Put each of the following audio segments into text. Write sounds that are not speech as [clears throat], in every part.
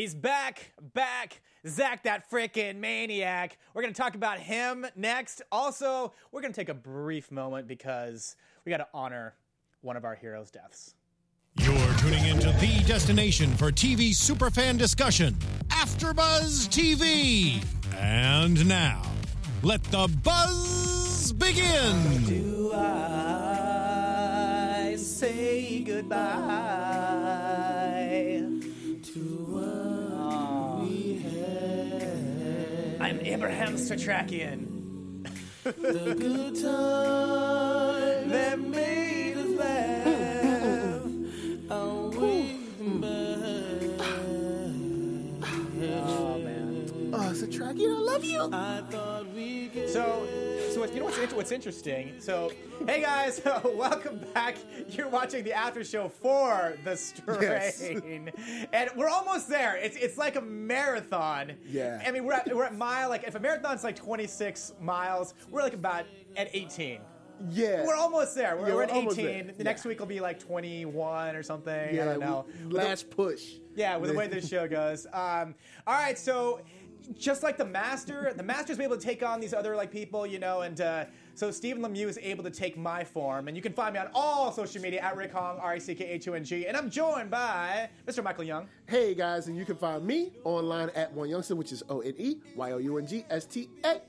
He's back, back. Zach, that freaking maniac. We're going to talk about him next. Also, we're going to take a brief moment because we got to honor one of our heroes' deaths. You're tuning into the destination for TV superfan discussion, AfterBuzz TV. And now, let the buzz begin. Do I say goodbye I'm Abraham Setrakian. the good time that made us laugh. Oh man. Oh, it's a track. I love you. I thought we so, so you know what's, what's interesting? So, hey guys, [laughs] welcome back. You're watching the after show for The Strain, [laughs] and we're almost there. It's it's like a marathon. Yeah. I mean, we're at, we're at mile like if a marathon's like 26 miles, we're like about at 18. Yeah. We're almost there. We're, Yeah, we're at 18. there. The next Yeah. week will be like 21 or something. I yeah. don't know. we- Last push. Yeah, with the way this show goes. Um, all right, so just like the master, the master's able to take on these other like people, you know, and uh, so Stephen Lemieux is able to take my form, and you can find me on all social media at Rick Hong, R E C K H O N G, and I'm joined by Mr. Michael Young. Hey guys, and you can find me online at One Youngster, which is O N E Y O U N G S T A.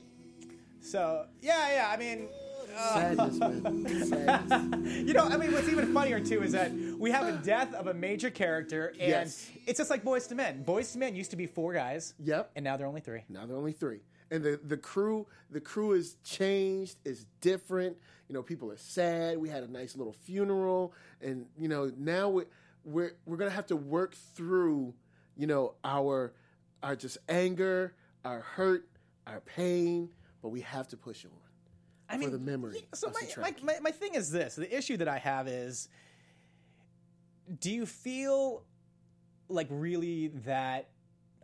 So yeah, yeah, I mean. Sadness, man. [laughs] Sadness. You know, I mean, what's even funnier too is that we have a death of a major character, and Yes. it's just like Boyz II Men. Boyz II Men used to be four guys, Yep. and now they're only three. Now they're only three, and the the crew the crew is changed, is different. You know, people are sad. We had a nice little funeral, and you know now we're we're we're gonna have to work through you know our our just anger, our hurt, our pain, but we have to push on. I For the memory So my, my, my, my thing is this: the issue that I have is, do you feel like really that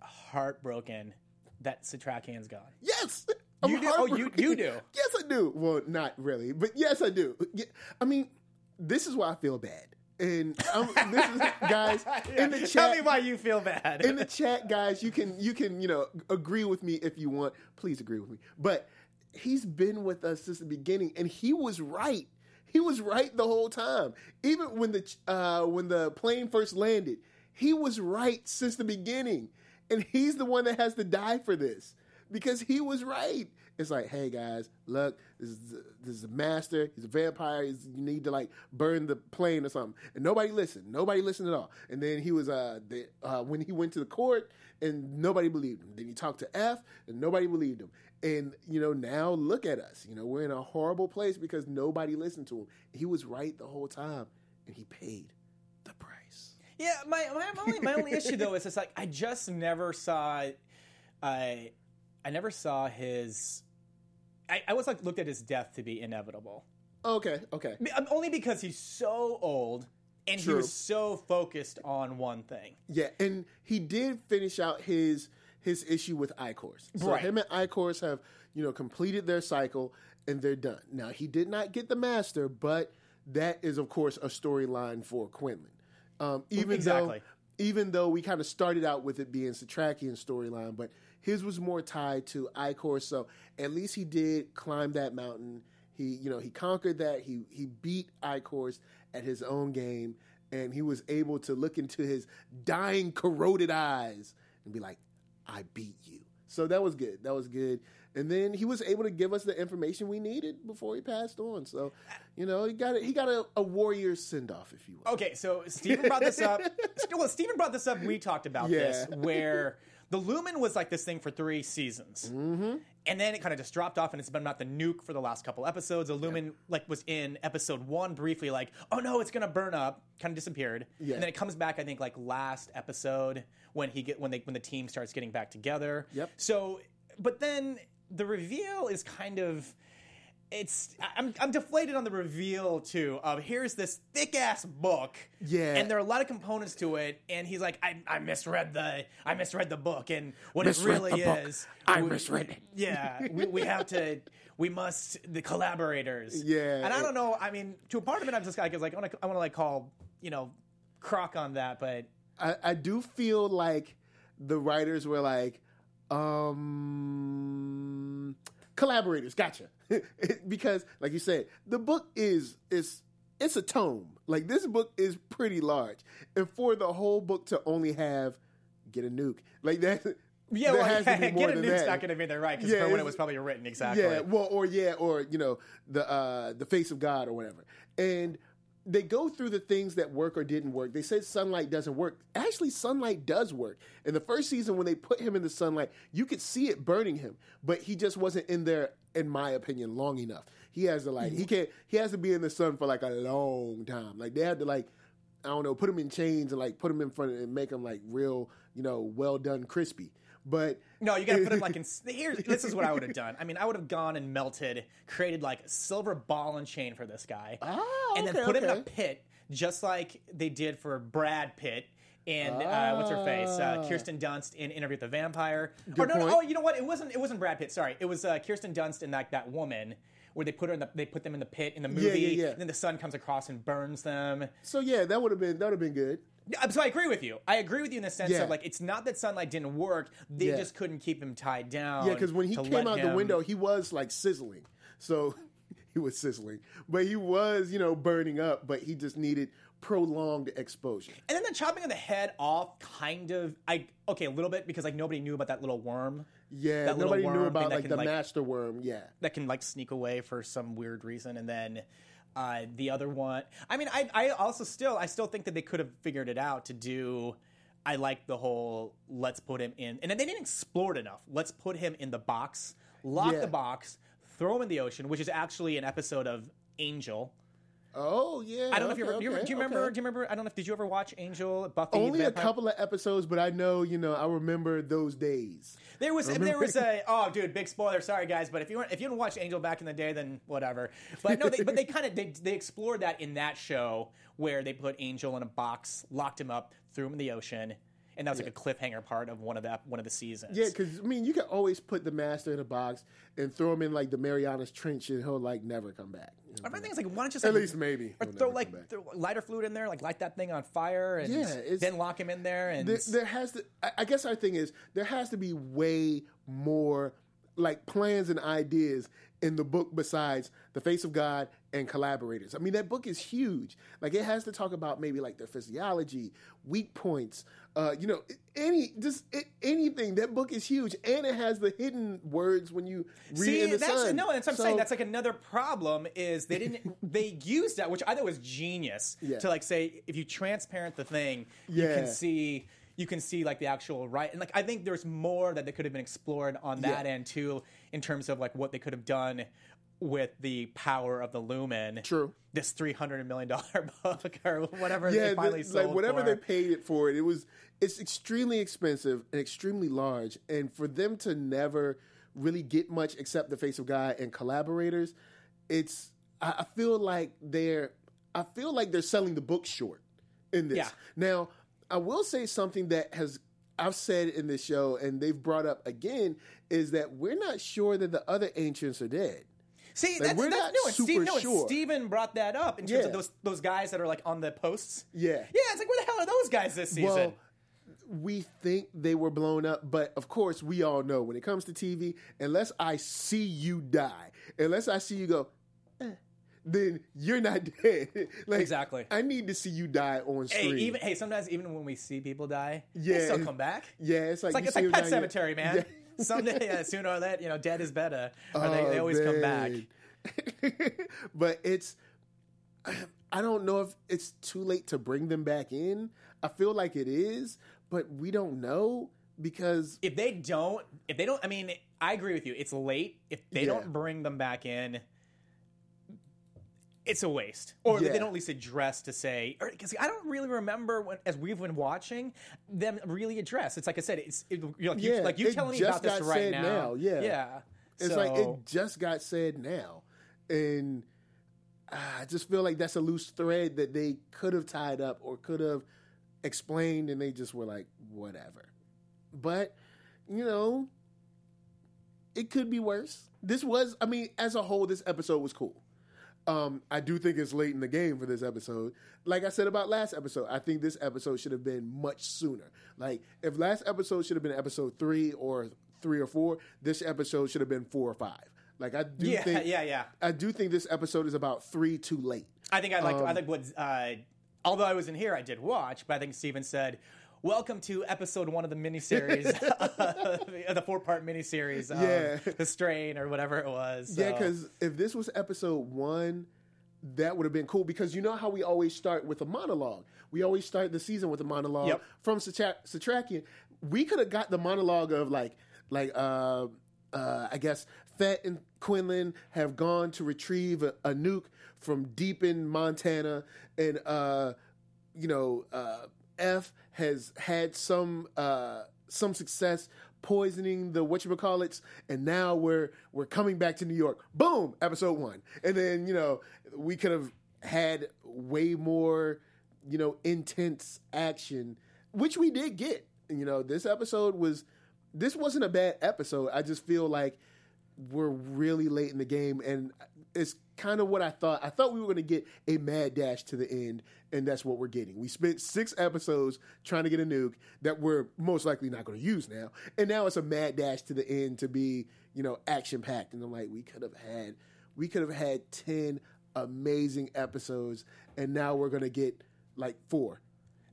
heartbroken that Setrakian's gone? Yes. You do? Oh, you- you do? [laughs] Yes, I do. Well, not really, but yes, I do. Yeah, I mean, this is why I feel bad. And um, this is, [laughs] guys in the chat. Tell me why you feel bad. In the chat, guys, you can you can you know agree with me if you want. Please agree with me. But he's been with us since the beginning, and he was right. He was right the whole time. Even when the uh, when the plane first landed, he was right since the beginning, and he's the one that has to die for this because he was right. It's like, hey guys, look, this is this is a master. He's a vampire. He's, you need to like burn the plane or something. And nobody listened. Nobody listened at all. And then he was uh, the, uh when he went to the court, and nobody believed him. Then he talked to Eph, and nobody believed him. And you know now look at us. You know we're in a horrible place because nobody listened to him. He was right the whole time, and he paid the price. Yeah, my my, my only my only issue though is it's like I just never saw, I I never saw his. I, I was like looked at his death to be inevitable. Okay, okay. I mean, um, Only because he's so old and he was so focused on one thing. Yeah, and he did finish out his his issue with Eichhorst. So Right. him and Eichhorst have you know completed their cycle and they're done. Now he did not get the master, but that is of course a storyline for Quinlan. Um, even Exactly. though even though we kind of started out with it being Setrakian storyline, but his was more tied to Eichhorst. So at least he did climb that mountain. He, you know, he conquered that. He he beat Eichhorst at his own game, and he was able to look into his dying, corroded eyes and be like, "I beat you." So that was good. That was good. And then he was able to give us the information we needed before he passed on. So, you know, he got a, he got a, a warrior send off, if you will. Okay, so Stephen brought this up. [laughs] well, Stephen brought this up. We talked about this, where the Lumen was like this thing for three seasons, mm-hmm. and then it kind of just dropped off, and it's been about the nuke for the last couple episodes. The Lumen like was in episode one briefly, like, oh no, it's gonna burn up, kind of disappeared, Yeah. and then it comes back. I think like last episode when he get when they when the team starts getting back together. Yep. So, but then the reveal is kind of it's I'm I'm deflated on the reveal too of here's this thick ass book. Yeah. And there are a lot of components to it, and he's like, I, I misread the I misread the book, and what Misread it really is I we- misread it. Yeah. we, we have to we must the collaborators. Yeah. And I don't know, I mean, to a part of it I'm just like, like I wanna I wanna like call, you know, crock on that, but I, I do feel like the writers were like, um, collaborators. Gotcha. [laughs] because, like you said, the book is is it's a tome. Like this book is pretty large, and for the whole book to only have get a nuke like that. Yeah, there well, has to be [laughs] yeah, more get a than nuke's that. not going to be there, right? Because Yeah, for when it was probably written, exactly. Yeah, well, or yeah, or you know, the uh, the face of God or whatever. And they go through the things that work or didn't work. They said sunlight doesn't work. Actually, sunlight does work. In the first season, when they put him in the sunlight, you could see it burning him, but he just wasn't in there, in my opinion, long enough. He has to like he can't he has to be in the sun for like a long time. Like they had to like I don't know, put him in chains and like put him in front and make him like real, you know, well done, crispy. But No, you gotta put him like in. [laughs] Here, this is what I would have done. I mean, I would have gone and melted, created like a silver ball and chain for this guy, Ah, and then okay, put him in a pit, just like they did for Brad Pitt and uh, what's her face, uh, Ah. Kirsten Dunst in Interview with the Vampire. Good or no, no, oh, you know what? It wasn't. It wasn't Brad Pitt. Sorry, it was uh, Kirsten Dunst and like that woman. Where they put her in the, they put them in the pit in the movie, Yeah, yeah, yeah. and then the sun comes across and burns them. so yeah, that would have been that would have been good. So I agree with you. I agree with you in the sense Yeah. of like it's not that sunlight didn't work; they Yeah. just couldn't keep him tied down. Yeah, because when he came out the window, he was like sizzling. So [laughs] he was sizzling, but he was, you know, burning up. But he just needed prolonged exposure. and then the chopping of the head off, kind of, I okay a little bit because like nobody knew about that little worm Yeah, That little nobody knew about like can, the like- master worm. Yeah, that can like sneak away for some weird reason, and then. Uh, the other one, I mean, I, I also still, I still think that they could have figured it out to do. I like the whole let's put him in, and they didn't explore it enough. Let's put him in the box, lock Yeah. the box, throw him in the ocean, which is actually an episode of Angel. Oh yeah. I don't know if you, okay, you okay, do you remember? okay. Do you remember? I don't know if did you ever watch Angel Buffy? Only a couple of episodes, but I know, you know, I remember those days. There was Remember? there was a oh dude big spoiler sorry guys but if you weren't if you didn't watch Angel back in the day then whatever but no they, but they kind of they, they explored that in that show where they put Angel in a box locked him up threw him in the ocean and that was like a cliffhanger part of one of the one of the seasons Yeah, because I mean, you can always put the master in a box and throw him in like the Marianas Trench, and he'll like never come back. you know? Everything's like why don't you just At like, least maybe. or throw like throw lighter fluid in there like light that thing on fire and Yeah, then lock him in there and there, there has to I- i guess our thing is there has to be way more like plans and ideas in the book besides the face of god and collaborators i mean that book is huge like it has to talk about maybe like their physiology weak points uh, you know any just anything that book is huge and it has the hidden words when you read See, it in the that's sun no, that's what I'm So- saying. That's like another problem is they didn't [laughs] they used that, which I thought was genius Yeah. to like say if you transparent the thing, you can see you can see like the actual right and like I think there's more that they could have been explored on that Yeah. end too in terms of like what they could have done with the power of the lumen. True. This three hundred million dollar [laughs] book or whatever yeah, they finally the- sold like whatever for. they paid it for it, it was it's extremely expensive and extremely large, and for them to never really get much except the face of God and collaborators, it's I, feel like they're I feel like they're selling the book short in this. Yeah. Now, I will say something that has I've said in this show, and they've brought up again, is that we're not sure that the other ancients are dead. See, Like, that's, we're that's not no, it's Steve, super no, it's sure. Steven brought that up in terms Yeah. of those those guys that are like on the posts. Yeah. Yeah, it's like where the hell are those guys this season? Well, we think they were blown up, but of course, we all know when it comes to TV, unless I see you die, unless I see you go, eh, then you're not [laughs] dead. like, Exactly. I need to see you die on hey, even hey, sometimes even when we see people die, Yeah. they still come back. yeah, it's like It's like it's like Pet Sematary, man. Yeah. [laughs] Someday, yeah, sooner or later, you know, dead is better. Or they, they Oh, always come back. [laughs] but it's [clears throat] I don't know if it's too late to bring them back in. I feel like it is, but we don't know because If they don't, if they don't, I mean, I agree with you. It's late. If they Yeah. don't bring them back in, it's a waste. Or Yeah. they don't at least address to say, because I don't really remember when, as we've been watching them really address. It's like I said, it's it, you're like, you, Yeah, like you telling me about this got right now. now, yeah. yeah. It's So- like it just got said now, and ah, I just feel like that's a loose thread that they could have tied up or could have explained, and they just were like, whatever. But you know, it could be worse. This was, I mean, as a whole, this episode was cool. Um, I do think it's late in the game for this episode. Like I said about last episode, I think this episode should have been much sooner. Like if last episode should have been episode three or three or four, this episode should have been four or five. Like I do Yeah, think, [laughs] yeah, yeah. I do think this episode is about three too late. I think I like. Um, I think what. Uh, although I wasn't here, I did watch. But I think Steven said, "Welcome to episode one of the miniseries, [laughs] [laughs] the four-part miniseries of Yeah. the Strain or whatever it was." Yeah, because if this was episode one, that would have been cool. Because you know how we always start with a monologue. We always start the season with a monologue Yep. from Satra- Setrakian. We could have got the monologue of like, like uh, uh, I guess Fet and Quinlan have gone to retrieve a, a nuke from deep in Montana, and uh, you know, uh, Eph has had some uh, some success poisoning the what you call whatchamacallits, and now we're we're coming back to New York. Boom, episode one. And then, you know, we could have had way more, you know, intense action, which we did get. You know, this episode was this wasn't a bad episode. I just feel like we're really late in the game and it's kind of what I thought. I thought we were going to get a mad dash to the end and that's what we're getting. We spent 6 episodes trying to get a nuke that we're most likely not going to use now. And now it's a mad dash to the end to be, you know, action packed and I'm like we could have had we could have had 10 amazing episodes and now we're going to get like 4.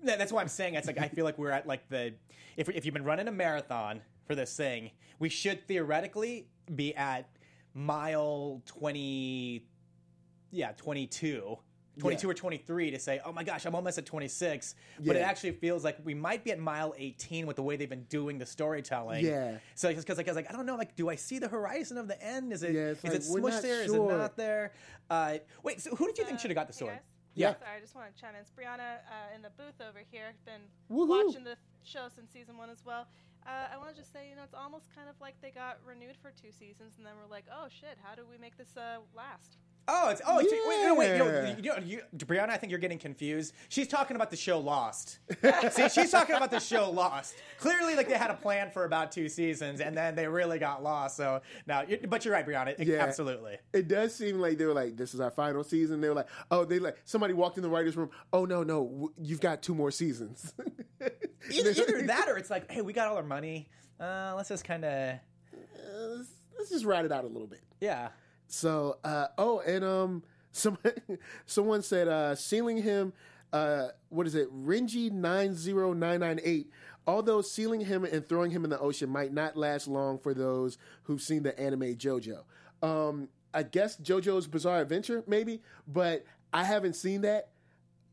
That's why I'm saying it's like I feel like we're at like the if if you've been running a marathon for this thing, we should theoretically be at mile twenty, yeah, twenty two. 22 Yeah. or 23 to say, oh my gosh, I'm almost at 26. But it actually feels like we might be at mile 18 with the way they've been doing the storytelling. Yeah. So because like, I was like, I don't know, like, do I see the horizon of the end? Is it Yeah, it's is like, it we're smushed not there? Is sure. it not there? Uh, wait, so who did you think should have got the sword? guys. Yeah. Sorry, I just want to chime in. It's Brianna uh, in the booth over here. Been Woohoo. watching the show since season one as well. Uh, I want to just say, you know, it's almost kind of like they got renewed for two seasons, and then we're like, oh shit, how do we make this uh, last? Oh, it's oh, it's, wait, no, wait, you, know, you, Brianna, I think you're getting confused. She's talking about the show Lost. See, she's talking about the show Lost. Clearly, like they had a plan for about two seasons, and then they really got lost. So now, you, but you're right, Brianna. It- Yeah. Absolutely. It does seem like they were like, "This is our final season." They were like, "Oh, they like somebody walked in the writers' room. Oh no, no, w- you've got two more seasons." [laughs] Either, either that, or it's like, hey, we got all our money. Uh, let's just kind of, let's, let's just ride it out a little bit. yeah. So, uh, oh, and um, [laughs] some someone said uh, sealing him. Uh, what is it? Renji nine zero nine nine eight. Although sealing him and throwing him in the ocean might not last long for those who've seen the anime JoJo. Um, I guess JoJo's Bizarre Adventure, maybe, but I haven't seen that.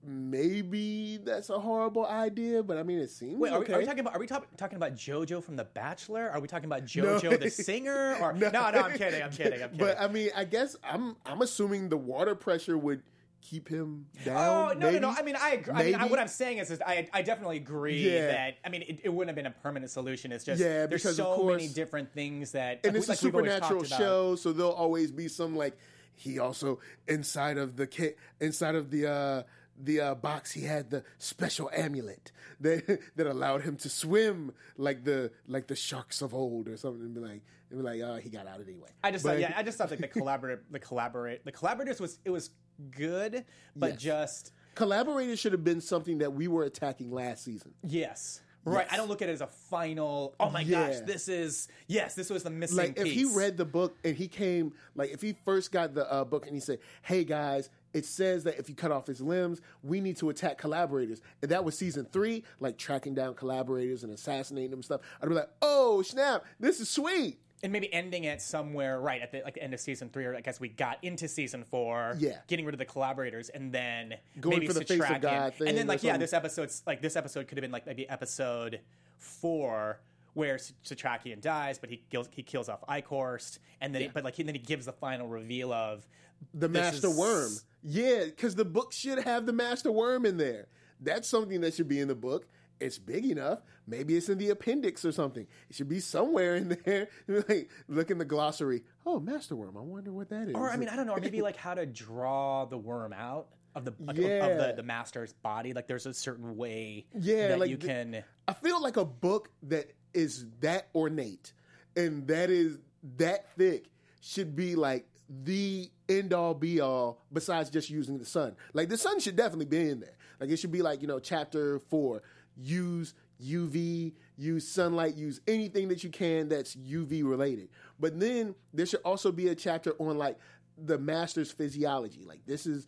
Maybe that's a horrible idea, but I mean, it seems Wait, are, okay. we, are we talking about? Are we talk, talking about JoJo from The Bachelor? Are we talking about JoJo the singer? Or [laughs] no, no, I'm kidding. I'm kidding. I'm [laughs] kidding. But I mean, I guess I'm I'm assuming the water pressure would keep him down. Oh no, maybe? no, no! I mean, I, agree. I mean, I, what I'm saying is, is I, I definitely agree Yeah. that. I mean, it, it wouldn't have been a permanent solution. It's just Yeah, there's so many different things that, and like, it's like a supernatural show, so there'll always be some like he also inside of the ki- inside of the uh the uh, box he had the special amulet that [laughs] that allowed him to swim like the like the sharks of old or something and be like and be like oh he got out anyway. I just But- thought, yeah, I just thought like the collaborative, the collaborate, the collaborators was it was good, but Yes. just collaborators should have been something that we were attacking last season. yes. Right, I don't look at it as a final. Oh my gosh, this is yes, this was the missing like if he read the book and he came like if he first got the uh, book and he said hey guys it says that if you cut off his limbs we need to attack collaborators and that was season three like tracking down collaborators and assassinating them and stuff i'd be like oh snap this is sweet and maybe ending it somewhere right at the like the end of season three, or I guess we got into season four. Yeah. getting rid of the collaborators, and then Going maybe for the face of God and then like yeah, something. this episode's like this episode could have been like maybe episode four. Where Setrakian dies, but he kills he kills off Eichhorst, and then he, but like he, then he gives the final reveal of the master is- worm. Yeah because the book should have the master worm in there. That's something that should be in the book. It's big enough. Maybe it's in the appendix or something. It should be somewhere in there. [laughs] Like look in the glossary. Oh master worm. I wonder what that is. Or I mean, I don't know, or maybe [laughs] like how to draw the worm out of the like, of the, the master's body. Like there's a certain way Yeah, that like you the- can. I feel like a book that is that ornate and that is that thick should be like the end all be all besides just using the sun. Like the sun should definitely be in there. Like it should be like, you know, chapter four, use UV, use sunlight, use anything that you can that's UV related. But then there should also be a chapter on like the master's physiology. Like this is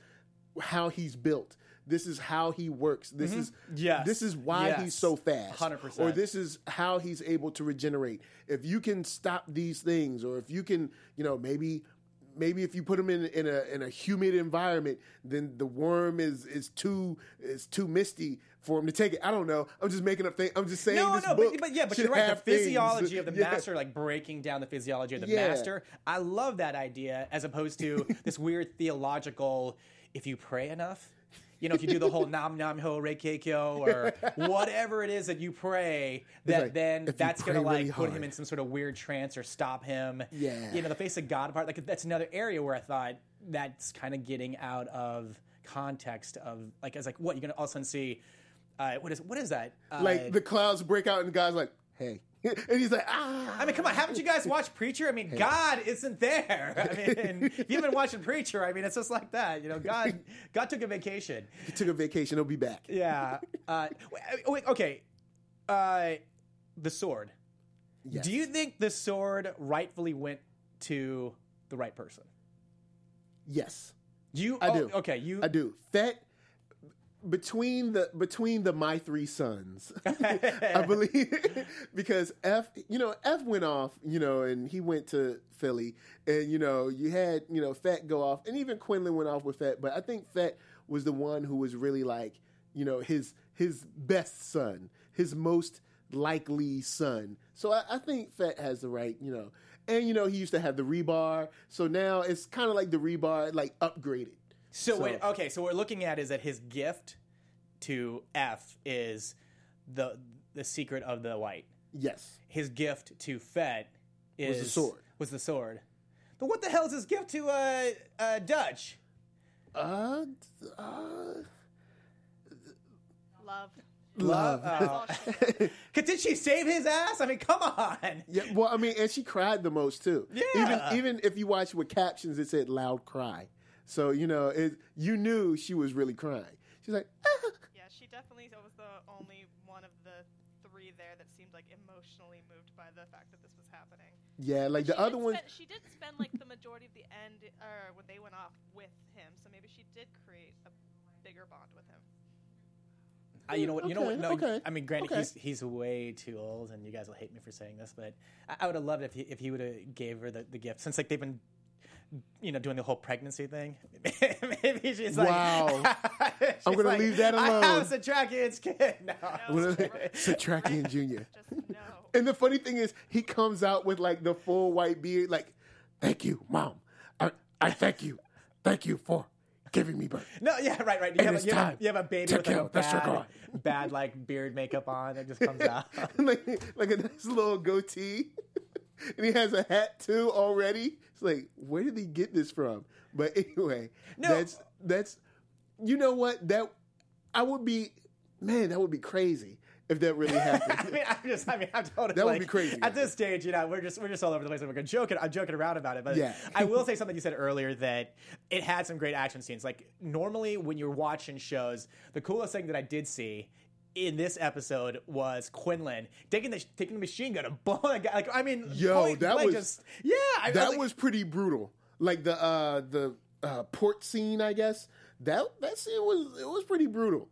how he's built. This is how he works. This mm-hmm. is Yes. this is why Yes. he's so fast. 100%. Or this is how he's able to regenerate. If you can stop these things, or if you can, you know, maybe maybe if you put him in in a in a humid environment, then the worm is is too is too misty for him to take it. I don't know. I'm just making up things. I'm just saying. No, no, but, but yeah, but you're right. The have things. physiology of the [laughs] Yeah. master, like breaking down the physiology of the Yeah. master. I love that idea as opposed to [laughs] this weird theological. If you pray enough, you know, if you do the whole nam nam ho reikekyo or [laughs] whatever it is that you pray, that like, then that's gonna like really put him in some sort of weird trance or stop him. Yeah. you know, the face of God part. Like that's another area where I thought that's kind of getting out of context of like as like what you're gonna all of a sudden see. Uh, what is what is that? Uh, Like the clouds break out, and the guy's like, "Hey," [laughs] and he's like, "Ah." I mean, come on, haven't you guys watched Preacher? I mean, God isn't there. [laughs] I mean, [laughs] if you haven't been watching Preacher, I mean, it's just like that. You know, God, God took a vacation. he took a vacation. He'll be back. Yeah. Uh, wait, okay. Uh, the sword. Yes. Do you think the sword rightfully went to the right person? Yes. You? I oh, do. Okay, you. I do. That between the between the my three sons, [laughs] I [laughs] believe because Eph, you know, Eph went off, you know, and he went to Philly, and you know, you had you know Fet go off, and even Quinlan went off with Fet, but I think Fet was the one who was really like, you know, his his best son, his most likely son. So I, I think Fett has the right, you know. And you know he used to have the rebar, so now it's kind of like the rebar, like upgraded. So, So- wait, okay. So what we're looking at is that his gift to Eph is the the secret of the white. Yes. His gift to Fet is the sword. Was the sword. But what the hell is his gift to uh, uh, Dutch? Uh, uh, Love. love. That's all she- Cause did she save his ass? I mean, come on. yeah, well, I mean, and she cried the most too. Yeah. Even even if you watch with captions, it said loud cry. So you know, it, you knew she was really crying. She's like, "Ah." [laughs] yeah, she definitely was the only one of the three there that seemed like emotionally moved by the fact that this was happening. yeah, like the other did one. spend- she did spend like the majority of the end, or when they went off with him, so maybe she did create a bigger bond with him. Uh, you know what? You know what? No, okay, I mean, granted, okay. he's he's way too old, and you guys will hate me for saying this, but I, I would have loved if he, if he would have gave her the, the gift since like they've been, you know, doing the whole pregnancy thing. [laughs] Maybe she's like, Wow. [laughs] she's I'm gonna like, leave that alone." I alone." have a Trachean's kid. [laughs] No. No. Setrakian Junior. No. And the funny thing is, he comes out with like the full white beard, like, "Thank you, mom. I, I thank you, thank you for giving me birth." No, yeah, right, right. You, And have, a, it's you, have, time you have a baby with like, kill a the Strigoi. bad, bad like beard makeup on that just comes out. like, like a nice little goatee. [laughs] and he has a hat too already. It's like, where did he get this from? But anyway, No. that's that's you know what? That I would be man, that would be crazy if that really [laughs] happened. I mean, I'm just, I mean, I'm totally. That would be crazy. At this stage, you know, we're just, we're just all over the place. We're joking, I'm joking around about it, but Yeah. I will say something you said earlier that it had some great action scenes. Like normally, when you're watching shows, the coolest thing that I did see in this episode was Quinlan taking the taking the machine gun and blowing a guy. Like, I mean, Yo, that was- just yeah. I, I that like- was pretty brutal. Like the uh the uh port scene, I guess. That that scene was it was pretty brutal.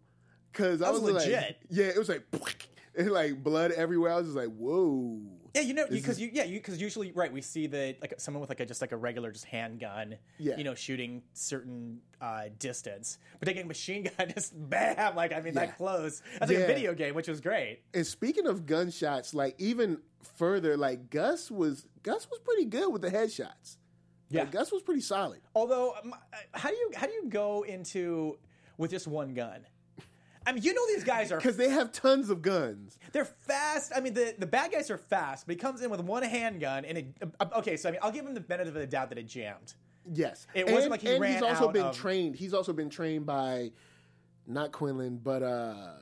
Cause I was was, like, legit. yeah, it was like [laughs] and like blood everywhere. I was just like, whoa. Yeah, you know, because you, yeah, you because usually, right, we see the like someone with like a just like a regular just handgun, Yeah. you know, shooting certain uh, distance, but taking a machine [laughs] gun, just bam, like I mean, Yeah. that close. That's like a video game, which was great. And speaking of gunshots, like even further, like Gus was Gus was pretty good with the headshots. Yeah. Like, Gus was pretty solid. Although, um, uh, how do you how do you go into with just one gun? I mean, you know, these guys are Because they have tons of guns. They're fast. I mean, the, the bad guys are fast, but he comes in with one handgun, and it. uh, Okay, so I mean, I'll give him the benefit of the doubt that it jammed. Yes. It wasn't and, like he and ran he's also out been of- trained. He's also been trained by not Quinlan, but uh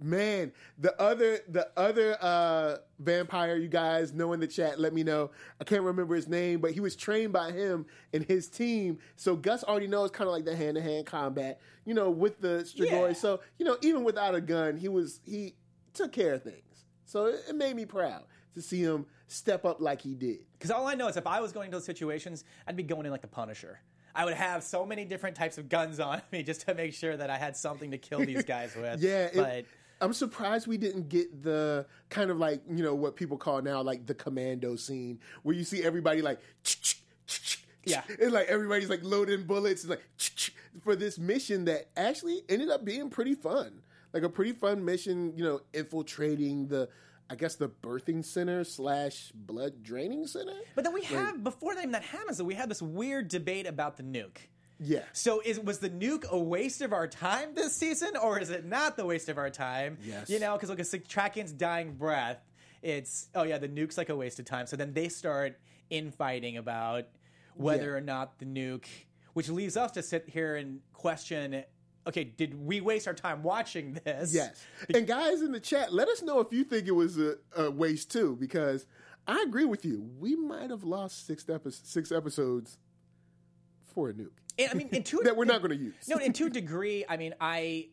man, the other the other uh, vampire, you guys know in the chat, let me know. I can't remember his name, but he was trained by him and his team. So Gus already knows kind of like the hand to hand combat, you know, with the Strigoi. Yeah. So you know, even without a gun, he was he took care of things. So it, it made me proud to see him step up like he did. Because all I know is if I was going into those situations, I'd be going in like the Punisher. I would have so many different types of guns on [laughs] me just to make sure that I had something to kill these [laughs] guys with. Yeah, it- but I'm surprised we didn't get the kind of like you know what people call now like the commando scene where you see everybody like Yeah. and like everybody's like loading bullets and like for this mission that actually ended up being pretty fun, like a pretty fun mission. You know, infiltrating the I guess the birthing center slash blood draining center. but then we have before that even that happens, though, we had this weird debate about the nuke. Yeah. So is was the nuke a waste of our time this season, or is it not the waste of our time? Yes. You know, because look, it's like Traken's dying breath. It's oh yeah, the nuke's like a waste of time. So then they start infighting about whether Yeah. or not the nuke, which leaves us to sit here and question. Okay, did we waste our time watching this? Yes. And guys in the chat, let us know if you think it was a, a waste too, because I agree with you. We might have lost six, epi- six episodes for a nuke And, I mean, in two [laughs] that we're not going to use. No, and to a degree, I mean, I,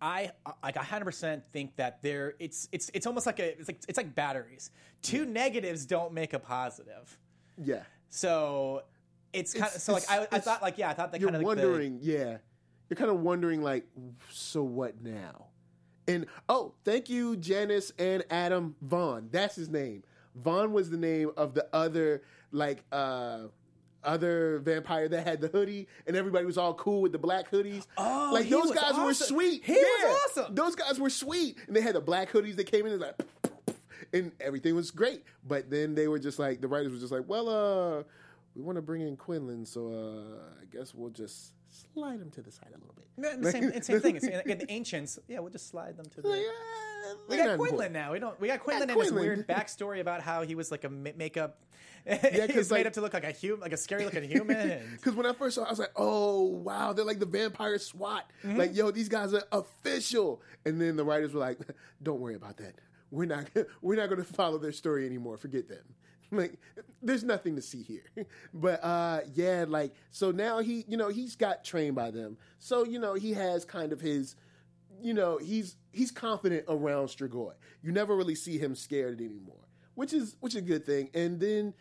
I like hundred percent think that there. It's it's it's almost like a it's like it's like batteries. Two negatives don't make a positive. yeah. So it's kind of so like I, I thought like yeah I thought that You're kind of like the- wondering, yeah. You're kind of wondering, like, so what now? And oh, thank you, Janice and Adam Vaun. That's his name. Vaughn was the name of the other, like, uh, other vampire that had the hoodie, and everybody was all cool with the black hoodies. Oh, like those guys were sweet. He yeah, was awesome. Those guys were sweet, and they had the black hoodies that came in and like, and everything was great. But then they were just like, the writers were just like, well, uh, we want to bring in Quinlan, so uh, I guess we'll just slide him to the side a little bit. Same, same thing. It's, in the ancients, yeah, we'll just slide them to [laughs] the. Uh, We got Quinlan now. We don't. We got Quinlan and his weird backstory about how he was like a makeup. [laughs] Yeah, 'cause, he was made up to look like a human, like a scary looking human. [laughs] Because when I first saw, it, I was like, "Oh wow, they're like the vampire SWAT. Like, yo, these guys are official." And then the writers were like, [laughs] "Don't worry about that. We're not. We're not going to follow their story anymore. Forget them. Like, there's nothing to see here." But uh, yeah, like, so now he, you know, he's got trained by them. So you know, he has kind of his, you know, he's he's confident around Strigoi. You never really see him scared anymore, which is which is a good thing. And then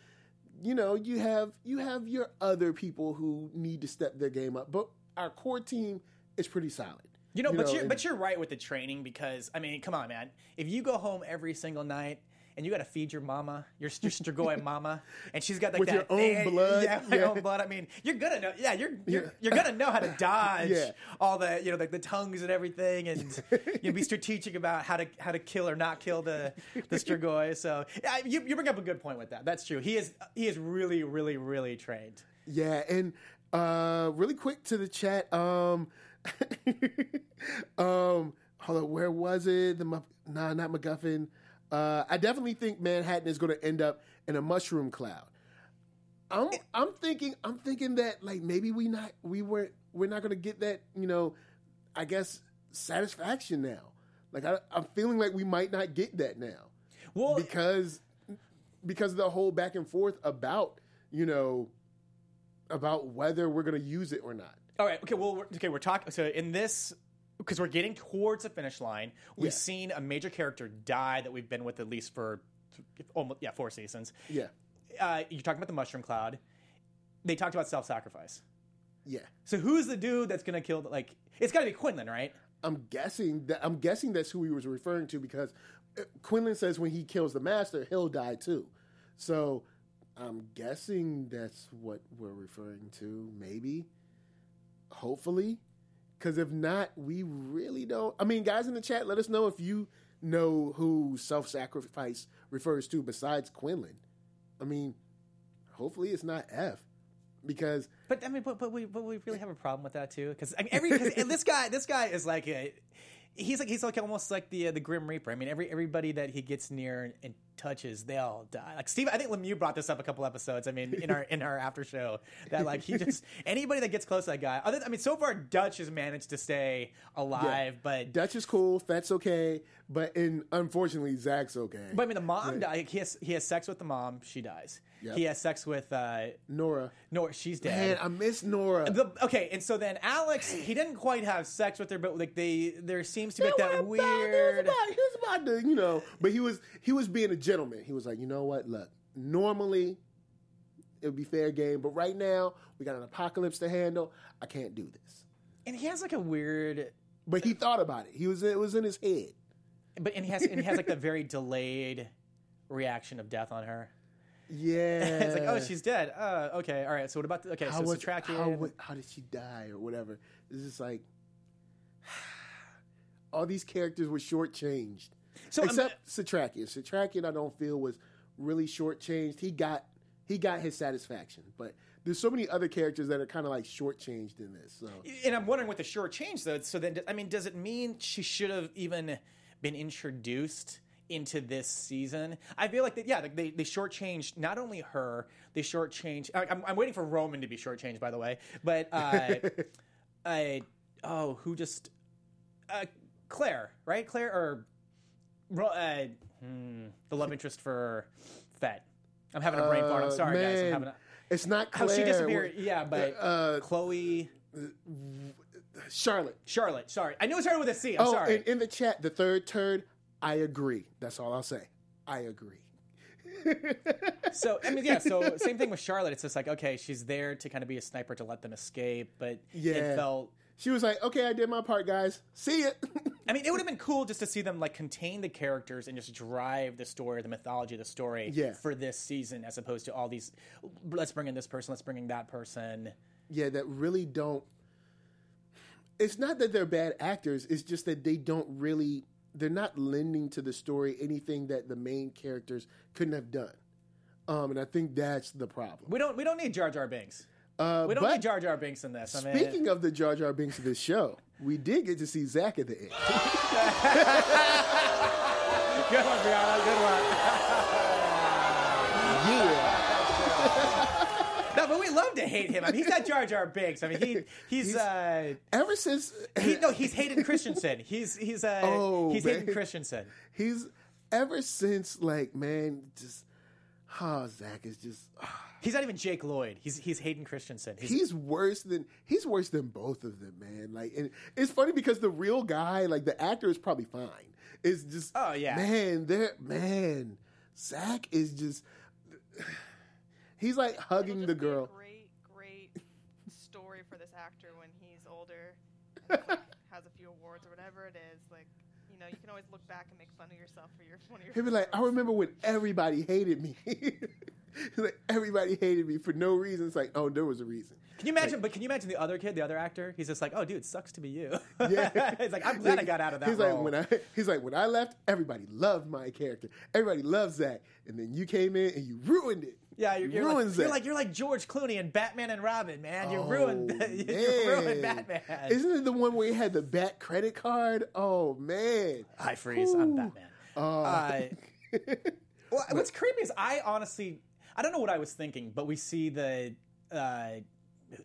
you know, you have you have your other people who need to step their game up, but our core team is pretty solid. You know, but you're and- but you're right with the training because I mean, come on, man. If you go home every single night and you got to feed your mama, your, your Strigoi mama, and she's got like With that your own blood, yeah, my yeah. own blood. I mean, you're gonna know, yeah, you're you're, Yeah. you're gonna know how to dodge Yeah. all the you know like the tongues and everything, and you know, be strategic about how to how to kill or not kill the the Strigoi. So yeah, you you bring up a good point with that. That's true. He is he is really really really trained. yeah, and uh, really quick to the chat. Um, [laughs] um, hold on, where was it? The Muff- nah, not MacGuffin. Uh, I definitely think Manhattan is going to end up in a mushroom cloud. I'm I'm thinking I'm thinking that like maybe we not we weren't we're not going to get that you know I guess satisfaction now. Like I, I'm feeling like we might not get that now Well, because because of the whole back and forth about you know about whether we're going to use it or not. All right. Okay. Well. We're, okay. We're talking. So in this, because we're getting towards the finish line, we've Yeah. seen a major character die that we've been with at least for almost yeah four seasons. Yeah, Uh, you're talking about the mushroom cloud. They talked about self-sacrifice. yeah. So who's the dude that's gonna kill? Like, it's got to be Quinlan, right? I'm guessing that I'm guessing that's who he was referring to because uh, Quinlan says when he kills the master, he'll die too. So I'm guessing that's what we're referring to. Maybe, hopefully, because if not, we really don't. I mean, guys in the chat, let us know if you know who self-sacrifice refers to besides Quinlan. I mean, hopefully it's not Eph because But I mean, but, but we but we really have a problem with that too because I mean, every cause this guy this guy is like a. He's like he's like almost like the uh, the Grim Reaper. I mean, every everybody that he gets near and touches, they all die. Like Steve, I think Lemieux brought this up a couple episodes. I mean, in our in our after show, that like he [laughs] just anybody that gets close to that guy. Other, I mean, so far Dutch has managed to stay alive, but Dutch is cool. Fet's okay, but and unfortunately Zach's okay. but I mean, the mom died. He has he has sex with the mom. She dies. Yep. He has sex with uh, Nora, Nora. She's dead. man, I miss Nora. The, okay, and so then Alex, he didn't quite have sex with her, but like they, there seems to be like that about- they was weird. about- he was about to, you know, but he was he was being a gentleman. He was like, you know what? Look, normally it would be fair game, but right now we got an apocalypse to handle. I can't do this. And he has like a weird, But he thought about it. He was it was in his head. but and he has and he has like the [laughs] very delayed reaction of death on her. Yeah, it's like, oh, she's dead. Uh, okay, all right. So what about the, okay? how so was Setrakian. how, wa- how did she die or whatever? It's just like [sighs] all these characters were shortchanged. so um, Except Setrakian. Setrakian, I don't feel was really shortchanged. He got he got his satisfaction, but there's so many other characters that are kind of like shortchanged in this. So and I'm wondering with the short change though. So then, I mean, does it mean she should have even been introduced? Into this season, I feel like that. Yeah, they they shortchanged not only her, they shortchanged. I, I'm, I'm waiting for Roman to be shortchanged, by the way. But uh, I [laughs] oh, who just uh, Claire, right? Claire or uh, hmm, the love interest for Fet. I'm having a brain fart. I'm Uh, sorry, guys. I'm having a, it's not how [laughs] she disappeared. Yeah, but Uh, Chloe, Charlotte. Charlotte. Sorry, I knew it started with a C. I'm oh, sorry. and in the chat, the third turd. I agree. That's all I'll say. I agree. [laughs] So I mean, yeah. So same thing with Charlotte. It's just like okay, she's there to kind of be a sniper to let them escape, but Yeah. it felt. She was like, "Okay, I did my part, guys. See it." [laughs] I mean, it would have been cool just to see them like contain the characters and just drive the story, the mythology of the story Yeah. for this season, as opposed to all these. Let's bring in this person. Let's bring in that person. yeah, that really don't. It's not that they're bad actors. It's just that they don't really. They're not lending to the story anything that the main characters couldn't have done. Um, and I think that's the problem. We don't. We don't need Jar Jar Binks. Uh, We don't need Jar Jar Binks in this. I mean, speaking of the Jar Jar Binks of this show, we did get to see Zach at the end. [laughs] good one, Brianna. Good one. yeah. No, but we love to hate him. I mean, he's not Jar Jar Binks. I mean, he he's, He's- uh, Ever since he, no, he's Hayden Christensen. He's he's uh, Oh, he's man. Hayden Christensen. he's ever since like man, just oh Zach is just ah. He's not even Jake Lloyd. He's he's Hayden Christensen. He's, he's worse than he's worse than both of them, man. Like, and it's funny because the real guy, like the actor, is probably fine. It's just, Oh, yeah. man, there, man. Zach is just, [sighs] he's like hugging the girl. Actor when he's older and like, [laughs] has a few awards or whatever it is. Like, you know, you can always look back and make fun of yourself for your one of your. He'll be like, I remember when everybody hated me. [laughs] He's like everybody hated me for no reason. It's like, oh, there was a reason. Can you imagine? But can you imagine the other kid, the other actor? He's just like, oh, dude, sucks to be you. [laughs] Yeah. he's like, I'm glad I got out of that He's role. like when I he's like when I left, everybody loved my character. Everybody loved Zach, and then you came in and you ruined it. Yeah, you're, you you're, ruined like, Zach. you're like you're like George Clooney and Batman and Robin, man. You Oh, ruined [laughs] you ruined man. Batman. Isn't it the one where he had the bat credit card? Oh man. I freeze. I'm Batman. Oh. Uh, [laughs] well, what's creepy is I honestly, I don't know what I was thinking, but we see the. Uh,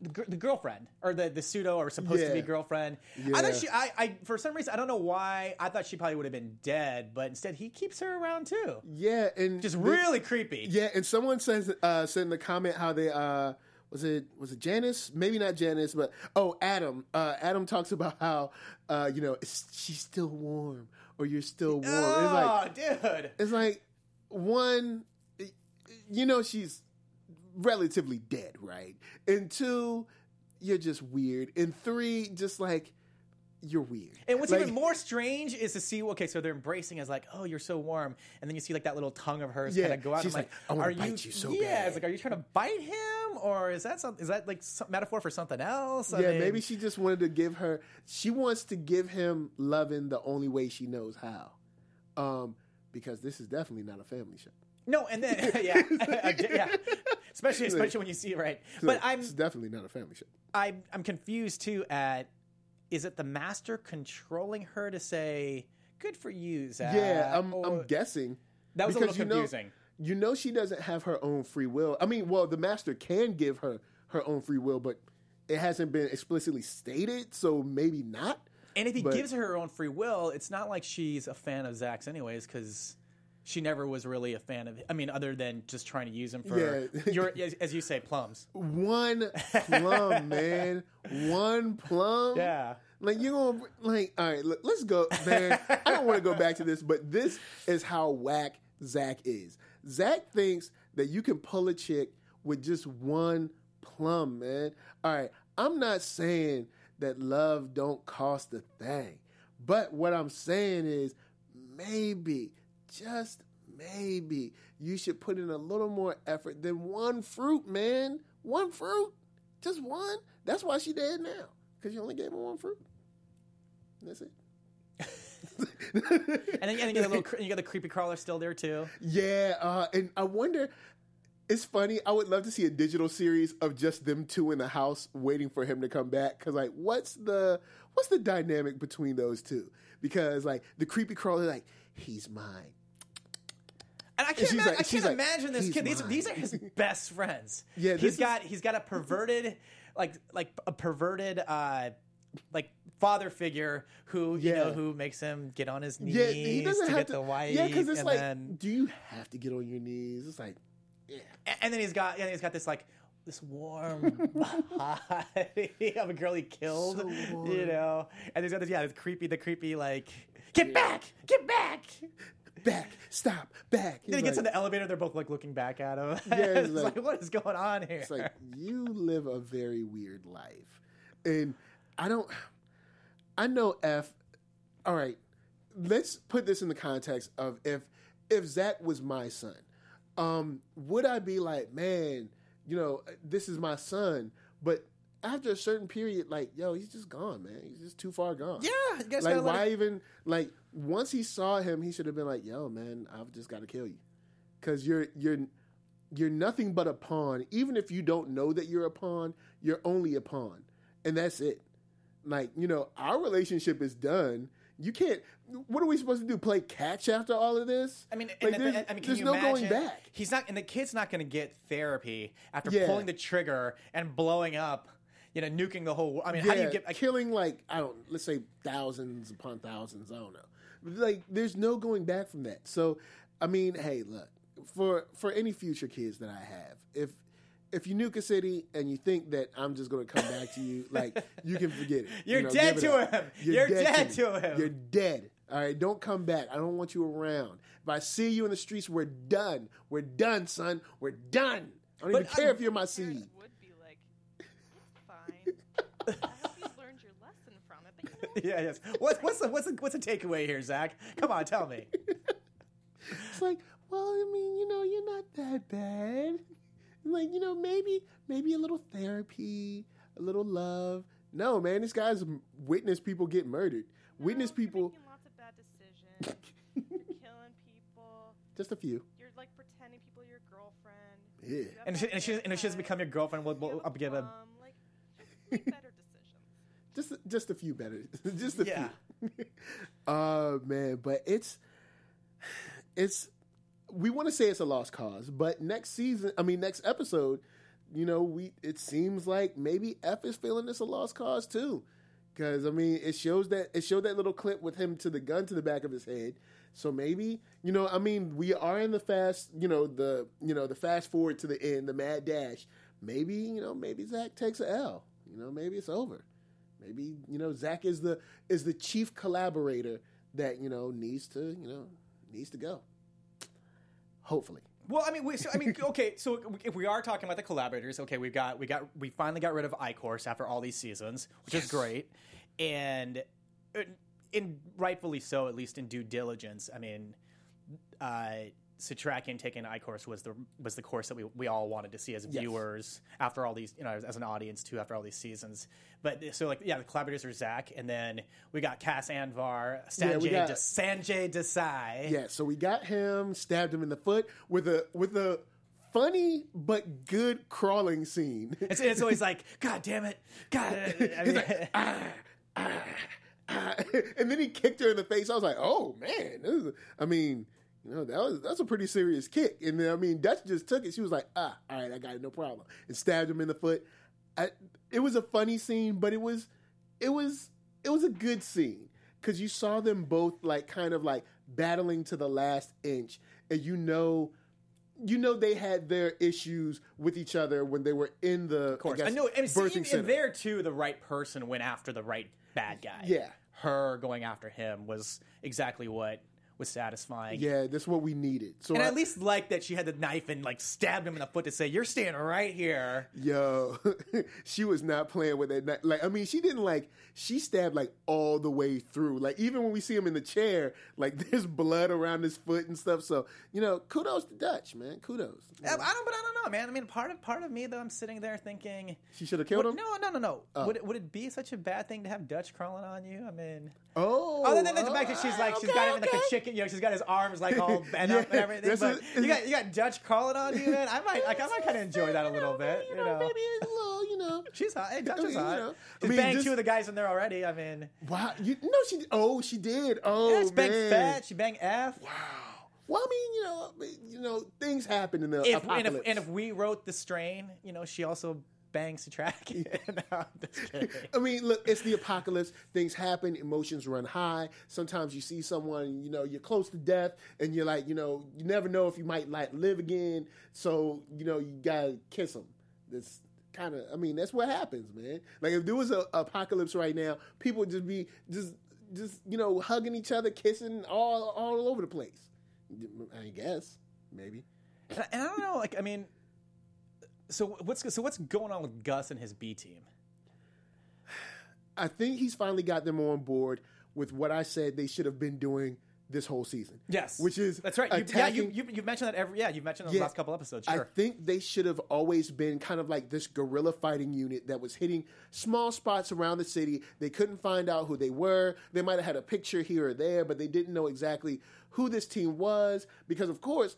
the, the girlfriend or the, the pseudo or supposed to be Yeah. girlfriend. I thought she I, I for some reason I don't know why I thought she probably would have been dead, but instead he keeps her around too. yeah, and Just the- really creepy. Yeah, and someone says uh said in the comment how they uh was it was it Janice? Maybe not Janice, but oh Adam. Uh Adam talks about how uh you know it's, she's still warm or you're still warm. It's Oh, like dude. it's like one you know she's relatively dead, right? And two, you're just weird. And three, just like you're weird. And what's Like- even more strange is to see, okay, so they're embracing as like, oh, you're so warm, and then you see like that little tongue of hers Yeah, kind of go out. she's like, like, "I wanna are bite you so yeah, bad." it's like, are you trying to bite him, or is that something? Is that like some metaphor for something else? I Yeah, mean- maybe she just wanted to give her. She wants to give him loving the only way she knows how, um, because this is definitely not a family show. No, and then [laughs] yeah, [laughs] [laughs] yeah, especially especially when you see it right. But I'm It's definitely not a family show. I'm I'm confused too. At is it the master controlling her to say, "Good for you, Zach"? yeah, I'm. or- I'm guessing. That was a little you know- confusing. you know she doesn't have her own free will. I mean, well, the master can give her her own free will, but it hasn't been explicitly stated, so maybe not. And if he But- gives her her own free will, it's not like she's a fan of Zach's anyways, because she never was really a fan of. I mean, other than just trying to use him for Yeah. your, [laughs] as, as you say, plums. One plum, [laughs] man. One plum. Yeah. Like you gonna like all right, look, let's go, man. I don't want to go back to this, but this is how whack Zach is. Zach thinks that you can pull a chick with just one plum, man. All right, I'm not saying that love don't cost a thing, but what I'm saying is maybe, just maybe, you should put in a little more effort than one fruit, man. One fruit, just one. That's why she dead now because you only gave her one fruit. That's it. [laughs] And then, and then you, got the little, you got the creepy crawler still there too. Yeah, uh, and I wonder. It's funny. I would love to see a digital series of just them two in the house waiting for him to come back. Because like, what's the what's the dynamic between those two? Because like the creepy crawler, like he's mine. And I can't, she's ima- like- I can't like, imagine this kid. These, mine." these are his best friends. [laughs] Yeah, he's is- got he's got a perverted, like like a perverted, uh, like father figure who you know who makes him get on his knees Yeah, he doesn't to have get to. the wife. yeah, because it's and like, then, do you have to get on your knees? It's like, yeah, And then he's got, and he's got this like this warm [laughs] body of a girl he killed, So you know. And he's got this, yeah, this creepy, the creepy like, get back, get back. Back, stop, back. Then he He's gets in the elevator. They're both like looking back at him. Yeah, it's [laughs] it's like, like- what is going on here? It's like you live a very weird life, and I don't. I know Eph. All right, let's put this in the context of if if Zach was my son, um, would I be like, man, you know, this is my son, but after a certain period, like, yo, he's just gone, man. He's just too far gone. yeah, Like, why even like once he saw him, he should have been like, "Yo, man, I've just got to kill you," because you're you're you're nothing but a pawn. Even if you don't know that you're a pawn, you're only a pawn, and that's it. Like you know, our relationship is done. You can't. What are we supposed to do? Play catch after all of this? I mean, Like, and the- there's, I mean, can there's no imagine? going back. He's not, and the kid's not going to get therapy after Yeah. pulling the trigger and blowing up, you know, nuking the whole. World I mean, how do you get? Like, killing like I don't let's say thousands upon thousands. I don't know. Like there's no going back from that. So I mean, hey, look for for any future kids that I have, if if you nuke a city and you think that I'm just going to come back to you, [laughs] like you can forget it. You're You know, dead to up. him. You're dead me. to him. You're dead. All right, don't come back. I don't want you around. If I see you in the streets, we're done. We're done, son. We're done. I don't But, even care um, if you're my seed. I hope you learned your lesson from it. But you know [laughs] what? yeah, yes. What's what's the what's the, what's the takeaway here, Zach? Come on, tell me. [laughs] It's like, well, I mean, you know, you're not that bad. Like, you know, maybe, maybe a little therapy, a little love. No, man, this guy's witnessed people get murdered. Witness No, you're people, making lots of bad decisions. you're [laughs] killing people. just a few. You're like pretending people are your girlfriend. Yeah. You And if she, and, she, and if she doesn't become your girlfriend, we'll, we'll I'll give a. plum, like, make better decisions. Just, just a few better. [laughs] just a Yeah. few. uh [laughs] man, but it's, it's. We want to say it's a lost cause, but next season, I mean, next episode, you know, we it seems like maybe Eph is feeling this a lost cause too, because I mean, it shows that it showed that little clip with him to the gun to the back of his head. So maybe you know, I mean, we are in the fast, you know, the you know the fast forward to the end, the mad dash. Maybe you know, maybe Zach takes a L. You know, maybe it's over. Maybe you know Zach is the is the chief collaborator that you know needs to you know needs to go. Hopefully, Well, I mean, we, so, I mean, okay. So if we are talking about the collaborators, okay, we've got we got we finally got rid of Eichhorst after all these seasons, which is great, and uh, in rightfully so, at least in due diligence. I mean, uh, Setrakian taking Eichhorst was the was the course that we, we all wanted to see as Yes. viewers after all these, you know, as, as an audience too after all these seasons. But so like, yeah, the collaborators are Zach, and then we got Cass Anvar, Yeah, Sanjay, got- De- Sanjay Desai. yeah. So we got him stabbed him in the foot with a with a funny but good crawling scene. It's, it's always like, God damn it, God. [laughs] I mean, ah, ah, ah. [laughs] and then he kicked her in the face. I was like, oh man, is, I mean, You know, that was that's a pretty serious kick. And then I mean, Dutch just took it. She was like, ah, all right, I got it, no problem, and stabbed him in the foot. I, it was a funny scene, but it was, it was, it was a good scene because you saw them both like kind of like battling to the last inch, and you know. You know they had their issues with each other when they were in the Of course, I, I know. And, see, birthing and there too, the right person went after the right bad guy. Yeah. her going after him was exactly what was satisfying. Yeah, that's what we needed. So And I- I at least like that she had the knife and like stabbed him in the foot to say, "You're staying right here." Yo, [laughs] she was not playing with that. knife. Like, I mean, she didn't like. She stabbed like all the way through. Like, even when we see him in the chair, like [laughs] there's blood around his foot and stuff. So, you know, kudos to Dutch, man. Kudos. I don't, but I don't know, man. I mean, part of part of me though, I'm sitting there thinking, She should have killed would- him. no, no, no, no. Oh. Would it, would it be such a bad thing to have Dutch crawling on you? I mean, Oh, other than the oh, fact that she's like she's got him in like okay. a chicken, you know, she's got his arms like all [laughs] bent up and everything. But a- you got you got Dutch crawling on you, man. I might like I might kind of enjoy that a little bit. [laughs] You know, maybe a little, you know. she's hot. Hey, Dutch is mean, you hot. know, I mean, banged just- two of the guys in there already. I mean, Wow, you no, she. Oh, she did. Oh, yeah, she banged man. Fet. She banged Eph. Wow. Well, I mean, you know, you know, things happen in the If, and, apocalypse. if, and if we wrote the strain, you know, she also bangs the track. [laughs] no. [laughs] I mean, look, it's the apocalypse. Things happen. Emotions run high. Sometimes you see someone, you know, you're close to death, and you're like, you know, you never know if you might like live again. So, you know, you gotta kiss them. That's kind of, I mean, that's what happens, man. Like if there was a apocalypse right now, people would just be just, just you know, hugging each other, kissing all all over the place. I guess, maybe. And I don't know, like, I mean, so what's so what's going on with Gus and his B team? I think he's finally got them on board with what I said they should have been doing this whole season. Yes, which is that's right. You, yeah, you, you you've mentioned that every yeah you've mentioned in the Yeah. last couple episodes. I think they should have always been kind of like this guerrilla fighting unit that was hitting small spots around the city. They couldn't find out who they were. They might have had a picture here or there, but they didn't know exactly who this team was because, of course,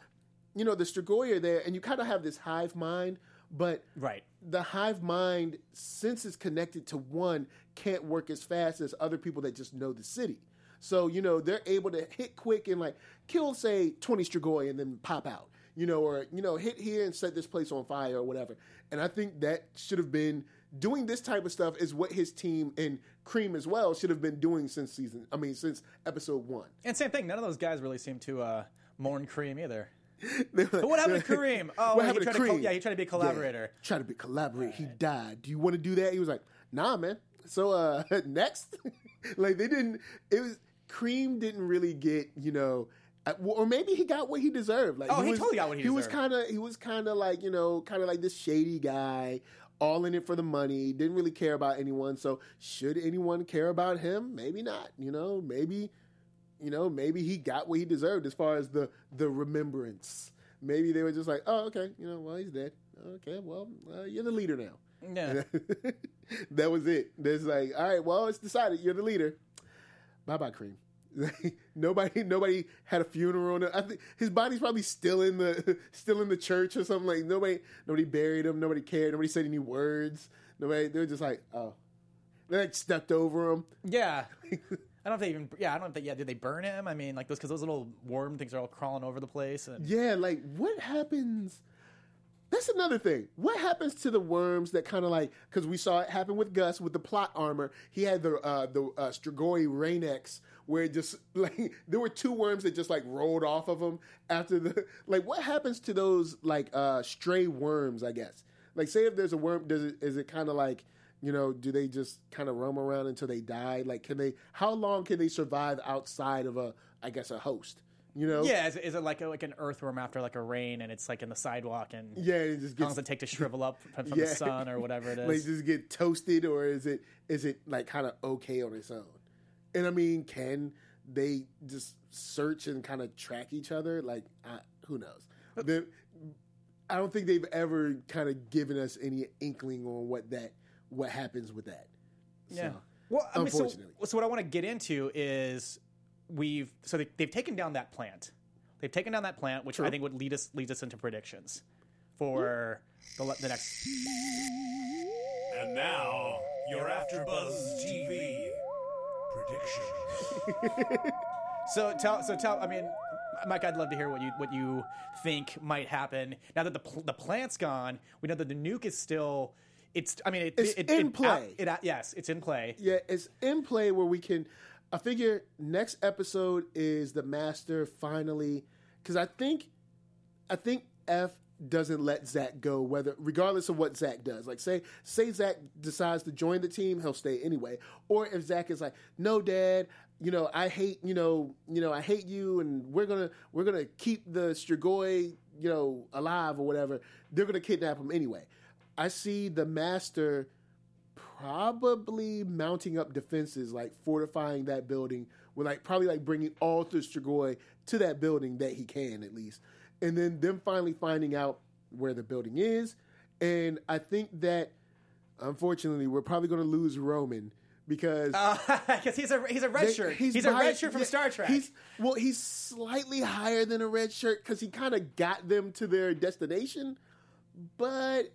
you know the Strigoi are there, and you kind of have this hive mind, but right. the hive mind, since it's connected to one, can't work as fast as other people that just know the city. So, you know, they're able to hit quick and like kill, say, 20 Strigoi and then pop out, you know, or, you know, hit here and set this place on fire or whatever. And I think that should have been doing this type of stuff is what his team and Kareem as well should have been doing since season, I mean, since episode one. And same thing. None of those guys really seem to uh, mourn Kareem either. But But what happened to Kareem? Oh, What he happened to tried to co- Kareem? yeah, he tried to be a collaborator. Yeah, tried to be collaborate. He died. Do you want to do that? He was like, Nah, man. So uh [laughs] next, [laughs] like they didn't. It was Kareem didn't really get you know. uh, Or maybe he got what he deserved. Like Oh, he was, totally got what he was deserved. kind of he was kind of like you know kind of like this shady guy, all in it for the money. Didn't really care about anyone. So should anyone care about him? Maybe not. You know, maybe you know, maybe he got what he deserved as far as the the remembrance. Maybe they were just like, oh, okay, you know, well, he's dead. Okay, well, uh, you're the leader now. Yeah. [laughs] that was it. There's like, all right, well, it's decided. You're the leader. Bye, bye, Kareem. [laughs] nobody, nobody had a funeral. on it. I think his body's probably still in the [laughs] still in the church or something. Like nobody, nobody buried him. Nobody cared. Nobody said any words. Nobody. They were just like, oh, they like stepped over him. Yeah. I don't know if they even. Yeah, I don't they. Yeah, did they burn him? I mean, like those because those little worm things are all crawling over the place. And Yeah, like what happens? That's another thing. What happens to the worms that kind of like because we saw it happen with Gus with the plot armor. He had the uh, the uh, Strigoi Rain-X where it just [laughs] like there were two worms that just like rolled off of him after the [laughs] like. What happens to those like uh, stray worms? I guess like say if there's a worm, does it is it kind of like you know do they just kind of roam around until they die? Like can they? How long can they survive outside of a I guess a host? You know? yeah, is, it- is it like a, like an earthworm after like a rain and it's like in the sidewalk and Yeah, it just how long gets does it take to [laughs] shrivel up from, from Yeah. the sun or whatever it [laughs] is? like just get toasted or is it is it like kind of okay on its own and i mean can they just search and kind of track each other like I, who knows The- i don't think they've ever kind of given us any inkling on what that what happens with that Yeah. So, well, I mean, unfortunately. so what I want to get into is we've so they, they've taken down that plant. They've taken down that plant, which I think would lead us leads us into predictions for the, the next. And now, you're AfterBuzz TV predictions. [laughs] So tell so tell I mean Mike, I'd love to hear what you what you think might happen now that the pl- the plant's gone. We know that the nuke is still. It's. I mean, it, It's it, in it, play. It, yes, it's in play. Yeah, it's in play where we can. I figure next episode is the master finally, because I think, I think Eph doesn't let Zach go, whether regardless of what Zach does. Like say say Zach decides to join the team, he'll stay anyway. Or if Zach is like, no, Dad, you know I hate you know you know I hate you, and we're gonna we're gonna keep the Strigoi you know alive or whatever. They're gonna kidnap him anyway. I see the master probably mounting up defenses, like fortifying that building, with like probably like bringing all the Strigoi to that building that he can at least, and then them finally finding out where the building is. And I think that unfortunately we're probably going to lose Roman because uh, [laughs] Because he's a he's a red they- shirt. He's, a by- red shirt from yeah, Star Trek. He's well, he's slightly higher than a red shirt because he kind of got them to their destination, but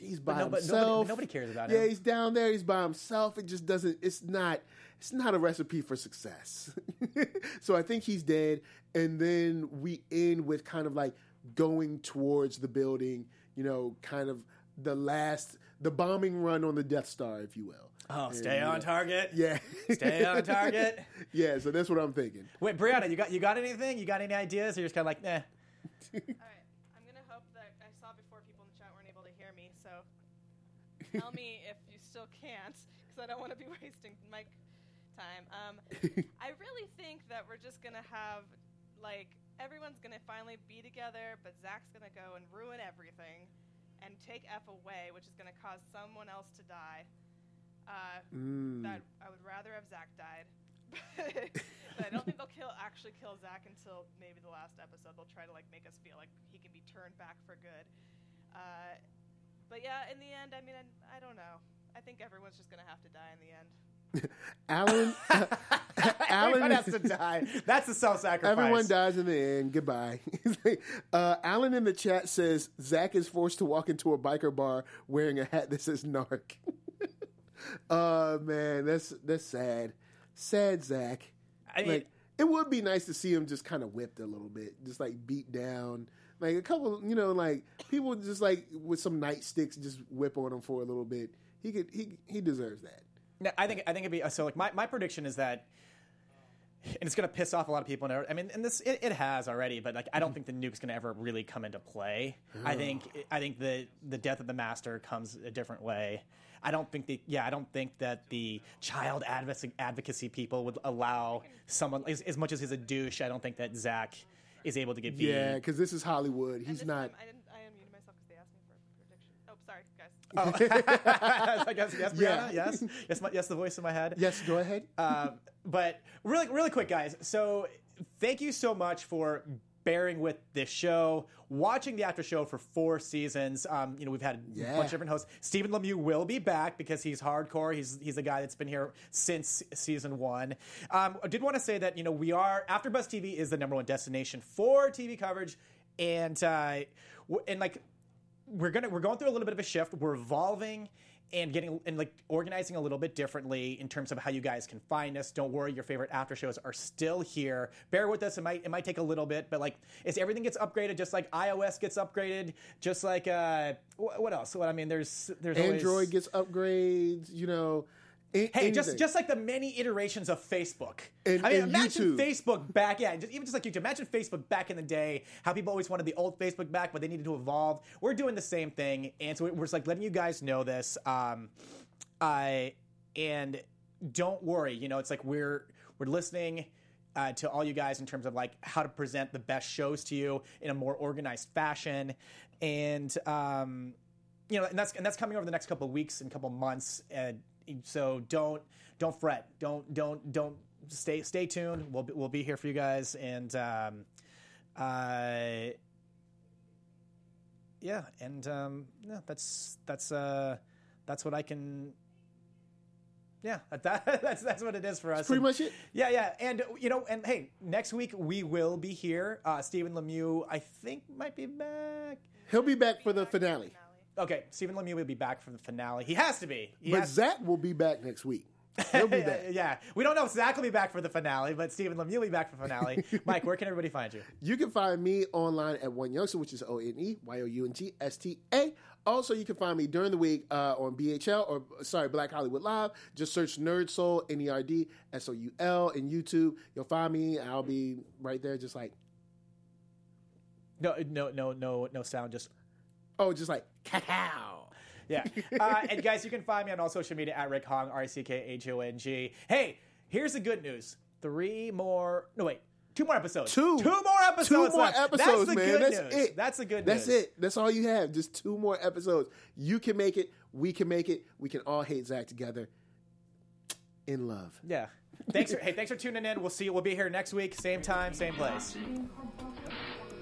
he's by no- but nobody- himself. nobody cares about yeah, him. Yeah, he's down there. He's by himself. It just doesn't. It's not. It's not a recipe for success. [laughs] so I think he's dead, and then we end with kind of like going towards the building. You know, kind of the last, the bombing run on the Death Star, if you will. oh, stay on know, target. Yeah. Stay on [laughs] target. yeah, so that's what I'm thinking. Wait, Brianna, you got you got anything? You got any ideas? Or you're just kind of like, eh. [laughs] All right, I'm gonna hope that I saw before people in the chat weren't able to hear me. So tell me if you still can't, because I don't want to be [laughs] wasting mic time. Um, [laughs] I really think that we're just gonna have like everyone's gonna finally be together, but Zach's gonna go and ruin everything and take Eph away, which is gonna cause someone else to die. Uh, Mm. that I would rather have Zach died. [laughs] but I don't think they'll kill actually kill Zach until maybe the last episode. They'll try to like make us feel like he can be turned back for good. Uh, but yeah, in the end, I mean, I, I don't know. I think everyone's just gonna have to die in the end. [laughs] Alan, [laughs] Everyone Alan, has to die. That's the self-sacrifice. everyone dies in the end. Goodbye. [laughs] uh, Alan in the chat says Zach is forced to walk into a biker bar wearing a hat that says "narc." Oh man, that's that's sad. Sad Zach. I mean, like it would be nice to see him just kind of whipped a little bit, just like beat down. Like a couple, you know, like people just like with some nightsticks just whip on him for a little bit. He could, he he deserves that. No, I think I think it'd be so. Like my, my prediction is that, and it's going to piss off a lot of people. And I mean, and this it, it has already, but like I don't think the nuke's going to ever really come into play. I oh. think I think the the death of the master comes a different way. I don't think the yeah I don't think that the child advocacy advocacy people would allow someone as, as much as he's a douche. I don't think that Zach is able to get beat. Yeah, because this is Hollywood. He's not. Time, I didn't. I unmuted myself because they asked me for a prediction. Oh, sorry, guys. Oh. [laughs] I guess yes, Yeah. Brianna, yes, yes, my, yes. The voice in my head. Yes, go ahead. um, but really, really quick, guys. So thank you so much for bearing with this show, watching the after show for four seasons. Um, you know, we've had a bunch of different hosts. Stephen Lemieux will be back because he's hardcore. He's he's a guy that's been here since season one. Um, I did want to say that you know we are AfterBuzz TV is the number one destination for TV coverage, and uh, and like we're gonna we're going through a little bit of a shift. We're evolving and getting and like organizing a little bit differently in terms of how you guys can find us. Don't worry, your favorite after shows are still here. Bear with us. It might it might take a little bit, but like it's everything gets upgraded, just like iOS gets upgraded, just like uh what else? What I mean, there's there's always- Android gets upgrades. You know. Hey, just just like the many iterations of Facebook. And- I mean, imagine YouTube. Facebook back, yeah, just, even just like YouTube. Imagine Facebook back in the day, how people always wanted the old Facebook back, but they needed to evolve. We're doing the same thing, and so we're just like letting you guys know this. Um, I and don't worry, you know, it's like we're we're listening. Uh, to all you guys in terms of like how to present the best shows to you in a more organized fashion, and um, you know, and that's and that's coming over the next couple of weeks and couple of months. And so don't don't fret. Don't don't don't stay stay tuned. We'll be, we'll be here for you guys. And um, uh, yeah, and um, yeah, that's that's uh, that's what I can. Yeah, [laughs] that, that's that's what it is for us. pretty And- much it. yeah, yeah, and you know, and hey, next week we will be here. Uh, Stephen Lemieux, I think, might be back. He'll be back for the finale. Okay, Stephen Lemieux will be back for the finale. He has to be. He But has- Zach will be back next week. He'll be back. [laughs] yeah, we don't know if Zach will be back for the finale, but Stephen Lemieux will be back for the finale. [laughs] Mike, where can everybody find you? You can find me online at One Youngster, which is O N E Y O U N G S T A. Also, you can find me during the week uh, on BHL or sorry, Black Hollywood Live. Just search Nerd Soul N E R D S O U L in YouTube. You'll find me. I'll be right there, just like No, no, no, no, no sound. Just oh, just like cacao. [laughs] yeah. Uh, and guys, you can find me on all social media at Rick Hong R E C K H O N G. Hey, here's the good news: three more. No, wait. Two more episodes. Two. Two more episodes. Two more left. episodes, That's the man. good That's news. it. That's the good That's news. it. That's all you have. Just two more episodes. You can make it. We can make it. We can all hate Zach together. In love. Yeah. Thanks for hey, thanks for tuning in. We'll see you. We'll be here next week, same time, same place.